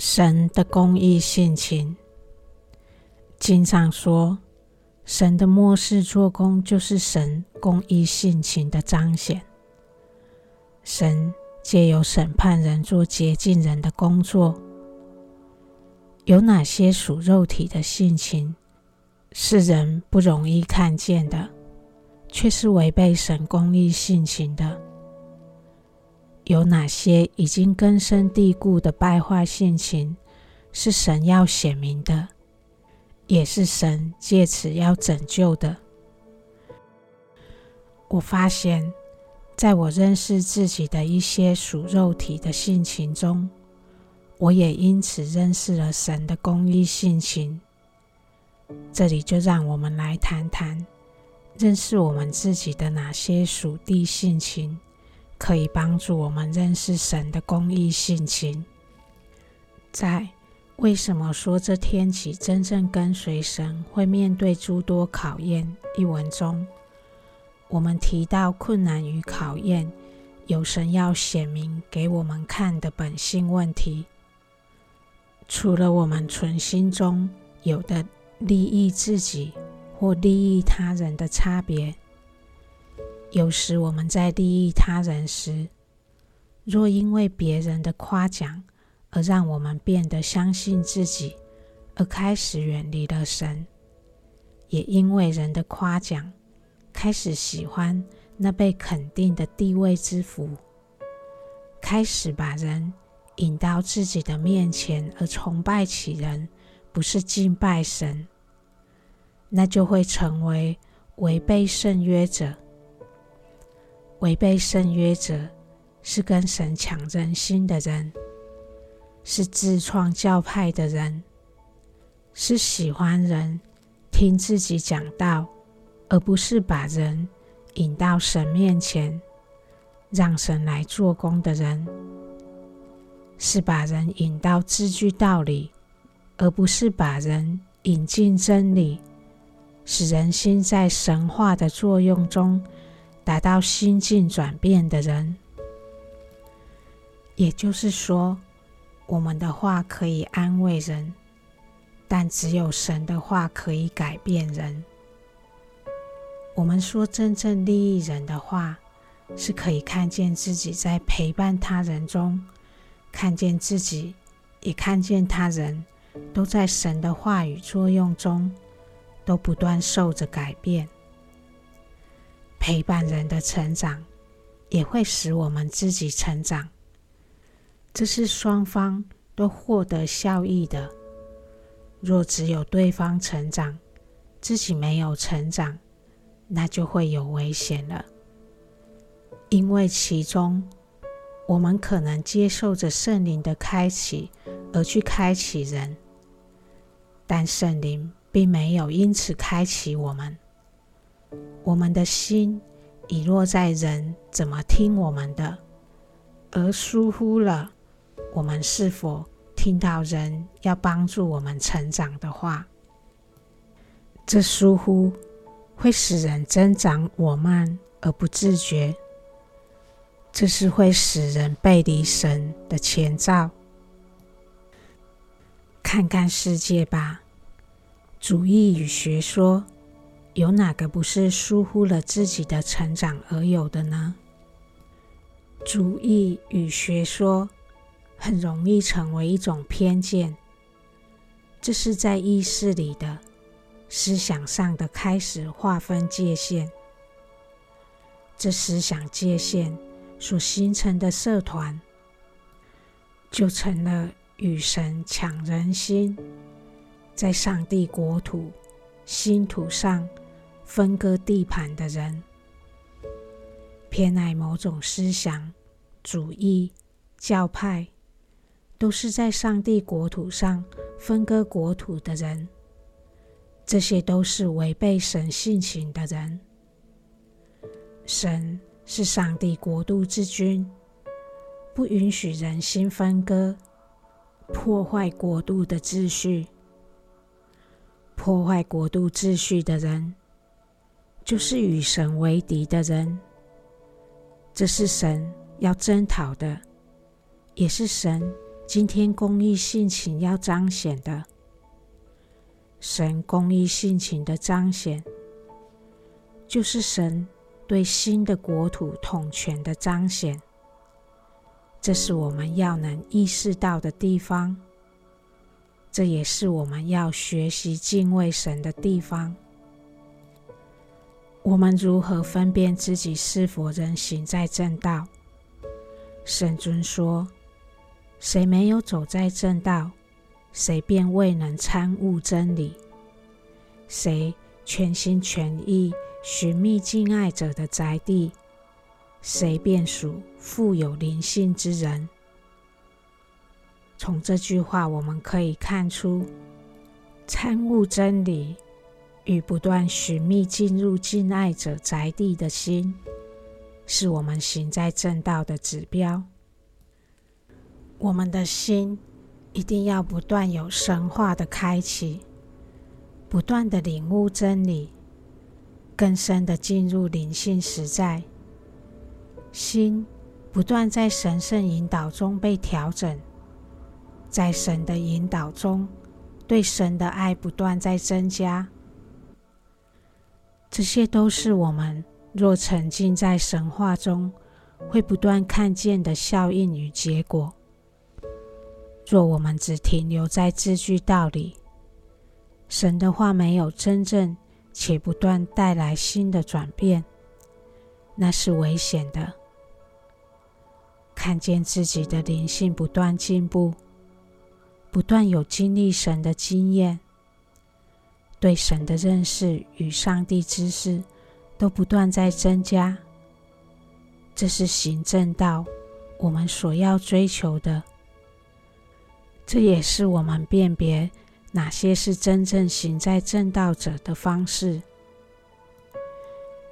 神的公义性情，经上说，神的末世做工就是神公义性情的彰显。神借由审判人做洁净人的工作。有哪些属肉体的性情是人不容易看见的，却是违背神公义性情的？有哪些已经根深蒂固的败坏性情，是神要显明的，也是神借此要拯救的？我发现，在我认识自己的一些属肉体的性情中，我也因此认识了神的公义性情。这里就让我们来谈谈，认识我们自己的哪些属地性情。可以帮助我们认识神的公义性情。在为什么说这天启真正跟随神会面对诸多考验一文中，我们提到困难与考验，有神要显明给我们看的本性问题。除了我们存心中有的利益自己或利益他人的差别。有时我们在利益他人时，若因为别人的夸奖而让我们变得相信自己，而开始远离了神；也因为人的夸奖，开始喜欢那被肯定的地位之福，开始把人引到自己的面前而崇拜起人，不是敬拜神，那就会成为违背圣约者。违背圣约者，是跟神抢人心的人，是自创教派的人，是喜欢人听自己讲道，而不是把人引到神面前，让神来做工的人，是把人引到字句道理，而不是把人引进真理，使人心在神话的作用中。达到心境转变的人，也就是说，我们的话可以安慰人，但只有神的话可以改变人。我们说真正利益人的话，是可以看见自己在陪伴他人中，看见自己，也看见他人，都在神的话语作用中，都不断受着改变。陪伴人的成长，也会使我们自己成长。这是双方都获得效益的。若只有对方成长，自己没有成长，那就会有危险了。因为其中，我们可能接受着圣灵的开启而去开启人，但圣灵并没有因此开启我们。我们的心已落在人怎么听我们的，而疏忽了我们是否听到人要帮助我们成长的话。这疏忽会使人增长我慢而不自觉，这是会使人背离神的前兆。看看世界吧，主义与学说。有哪个不是疏忽了自己的成长而有的呢？主义与学说很容易成为一种偏见，这是在意识里的、思想上的开始划分界限。这思想界限所形成的社团，就成了与神抢人心，在上帝国土、新土上。分割地盘的人，偏爱某种思想、主义、教派，都是在上帝国土上分割国土的人。这些都是违背神性情的人。神是上帝国度之君，不允许人心分割，破坏国度的秩序。破坏国度秩序的人。就是与神为敌的人，这是神要征讨的，也是神今天公义性情要彰显的，神公义性情的彰显，就是神对新的国土统权的彰显。这是我们要能意识到的地方，这也是我们要学习敬畏神的地方。我们如何分辨自己是否仍行在正道？圣尊说。谁没有走在正道，谁便未能参悟真理。谁全心全意寻觅敬爱者的宅地，谁便属富有灵性之人。从这句话，我们可以看出，参悟真理与不断寻觅进入敬爱者宅地的心，是我们行在正道的指标。我们的心一定要不断有神化的开启，不断的领悟真理，更深的进入灵性实在。心不断在神圣引导中被调整，在神的引导中，对神的爱不断在增加。这些都是我们若沉浸在神话中，会不断看见的效应与结果。若我们只停留在字句道理，神的话没有真正且不断带来新的转变，那是危险的。看见自己的灵性不断进步，不断有经历神的经验，对神的认识与上帝知识都不断在增加，这是行正道我们所要追求的。这也是我们辨别哪些是真正行在正道者的方式。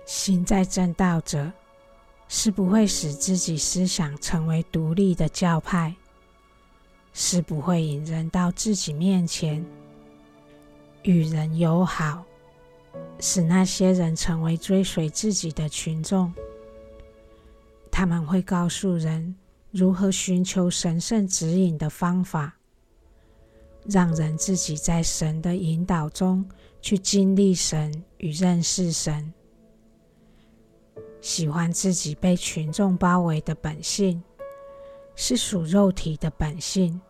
行在正道者是不会使自己思想成为独立的教派，是不会引人到自己面前与人友好，使那些人成为追随自己的群众。他们会告诉人如何寻求神圣指引的方法。让人自己在神的引导中去经历神与认识神，喜欢自己被群众包围的本性，是属肉体的本性。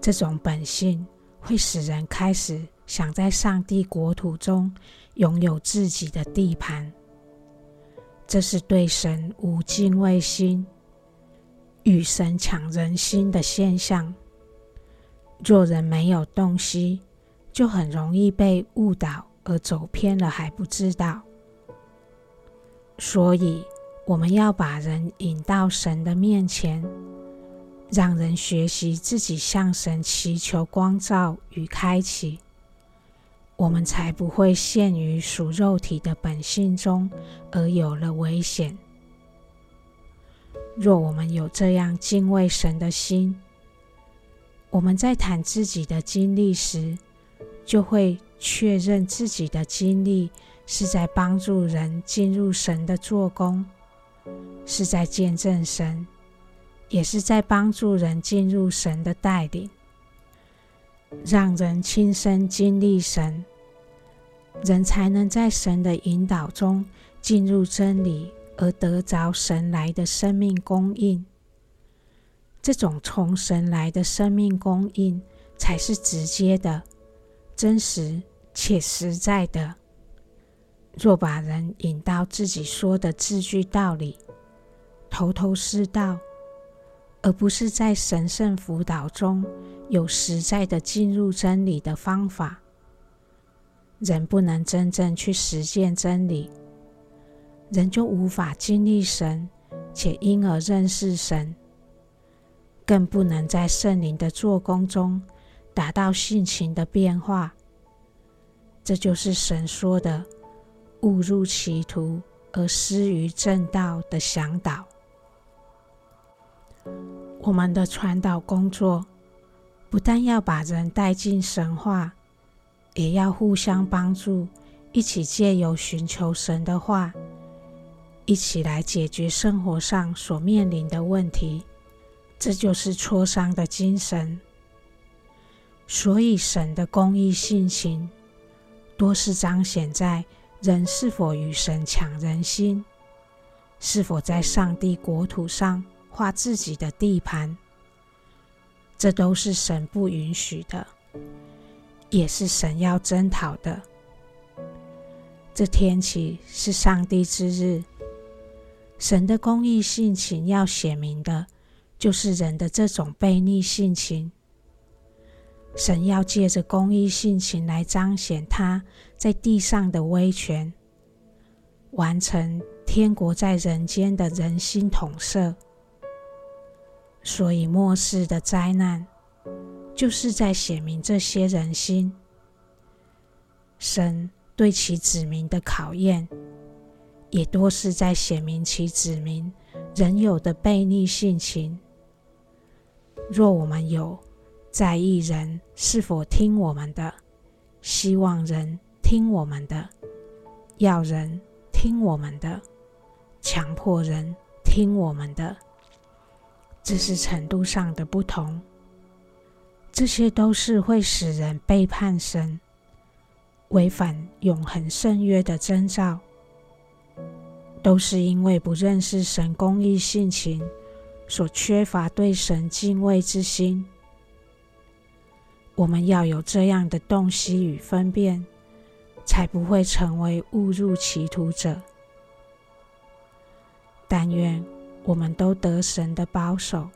这种本性会使人开始想在上帝国土中拥有自己的地盘，这是对神无敬畏心，与神抢人心的现象。若人没有洞悉，就很容易被误导而走偏了，还不知道。所以，我们要把人引到神的面前，让人学习自己向神祈求光照与开启，我们才不会陷于属肉体的本性中，而有了危险。若我们有这样敬畏神的心，我们在谈自己的经历时，就会确认自己的经历是在帮助人进入神的做工，是在见证神，也是在帮助人进入神的带领，让人亲身经历神，人才能在神的引导中进入真理，而得着神来的生命供应。这种从神来的生命供应，才是直接的、真实且实在的。若把人引到自己说的字句道理，头头是道，而不是在神圣辅导中有实在的进入真理的方法，人不能真正去实践真理，人就无法经历神，且因而认识神。更不能在圣灵的做工中达到性情的变化。这就是神说的“误入歧途而失于正道”的向导。我们的传导工作不但要把人带进神话，也要互相帮助，一起借由寻求神的话，一起来解决生活上所面临的问题。这就是磋商的精神。所以，神的公义性情，多是彰显在人是否与神抢人心，是否在上帝国土上画自己的地盘。这都是神不允许的，也是神要征讨的。这天起是上帝之日，神的公义性情要显明的，就是人的这种悖逆性情。神要借着公义性情来彰显他在地上的威权，完成天国在人间的人心统摄。所以末世的灾难，就是在显明这些人心。神对其子民的考验，也多是在显明其子民人有的悖逆性情。若我们有，在意人是否听我们的，希望人听我们的，要人听我们的，强迫人听我们的，这是程度上的不同。这些都是会使人背叛神、违反永恒圣约的征兆，都是因为不认识神公义性情所缺乏对神敬畏之心。我们要有这样的洞悉与分辨，才不会成为误入歧途者。但愿我们都得神的保守，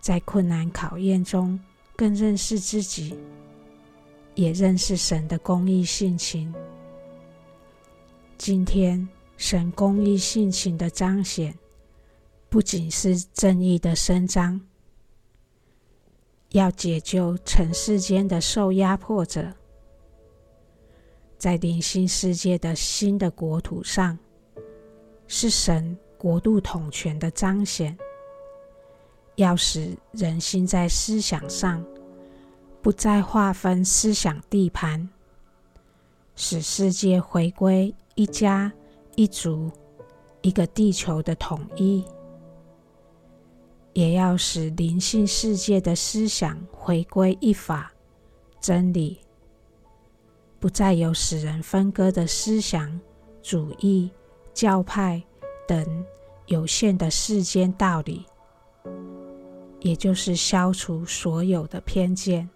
在困难考验中更认识自己，也认识神的公义性情。今天，神公义性情的彰显，不仅是正义的伸张。要解救尘世间的受压迫者，在灵性世界的新的国土上，是神国度统权的彰显。要使人心在思想上不再划分思想地盘，使世界回归一家一族、一个地球的统一。也要使灵性世界的思想回归一法真理，不再有使人分割的思想、主义、教派等有限的世间道理，也就是消除所有的偏见。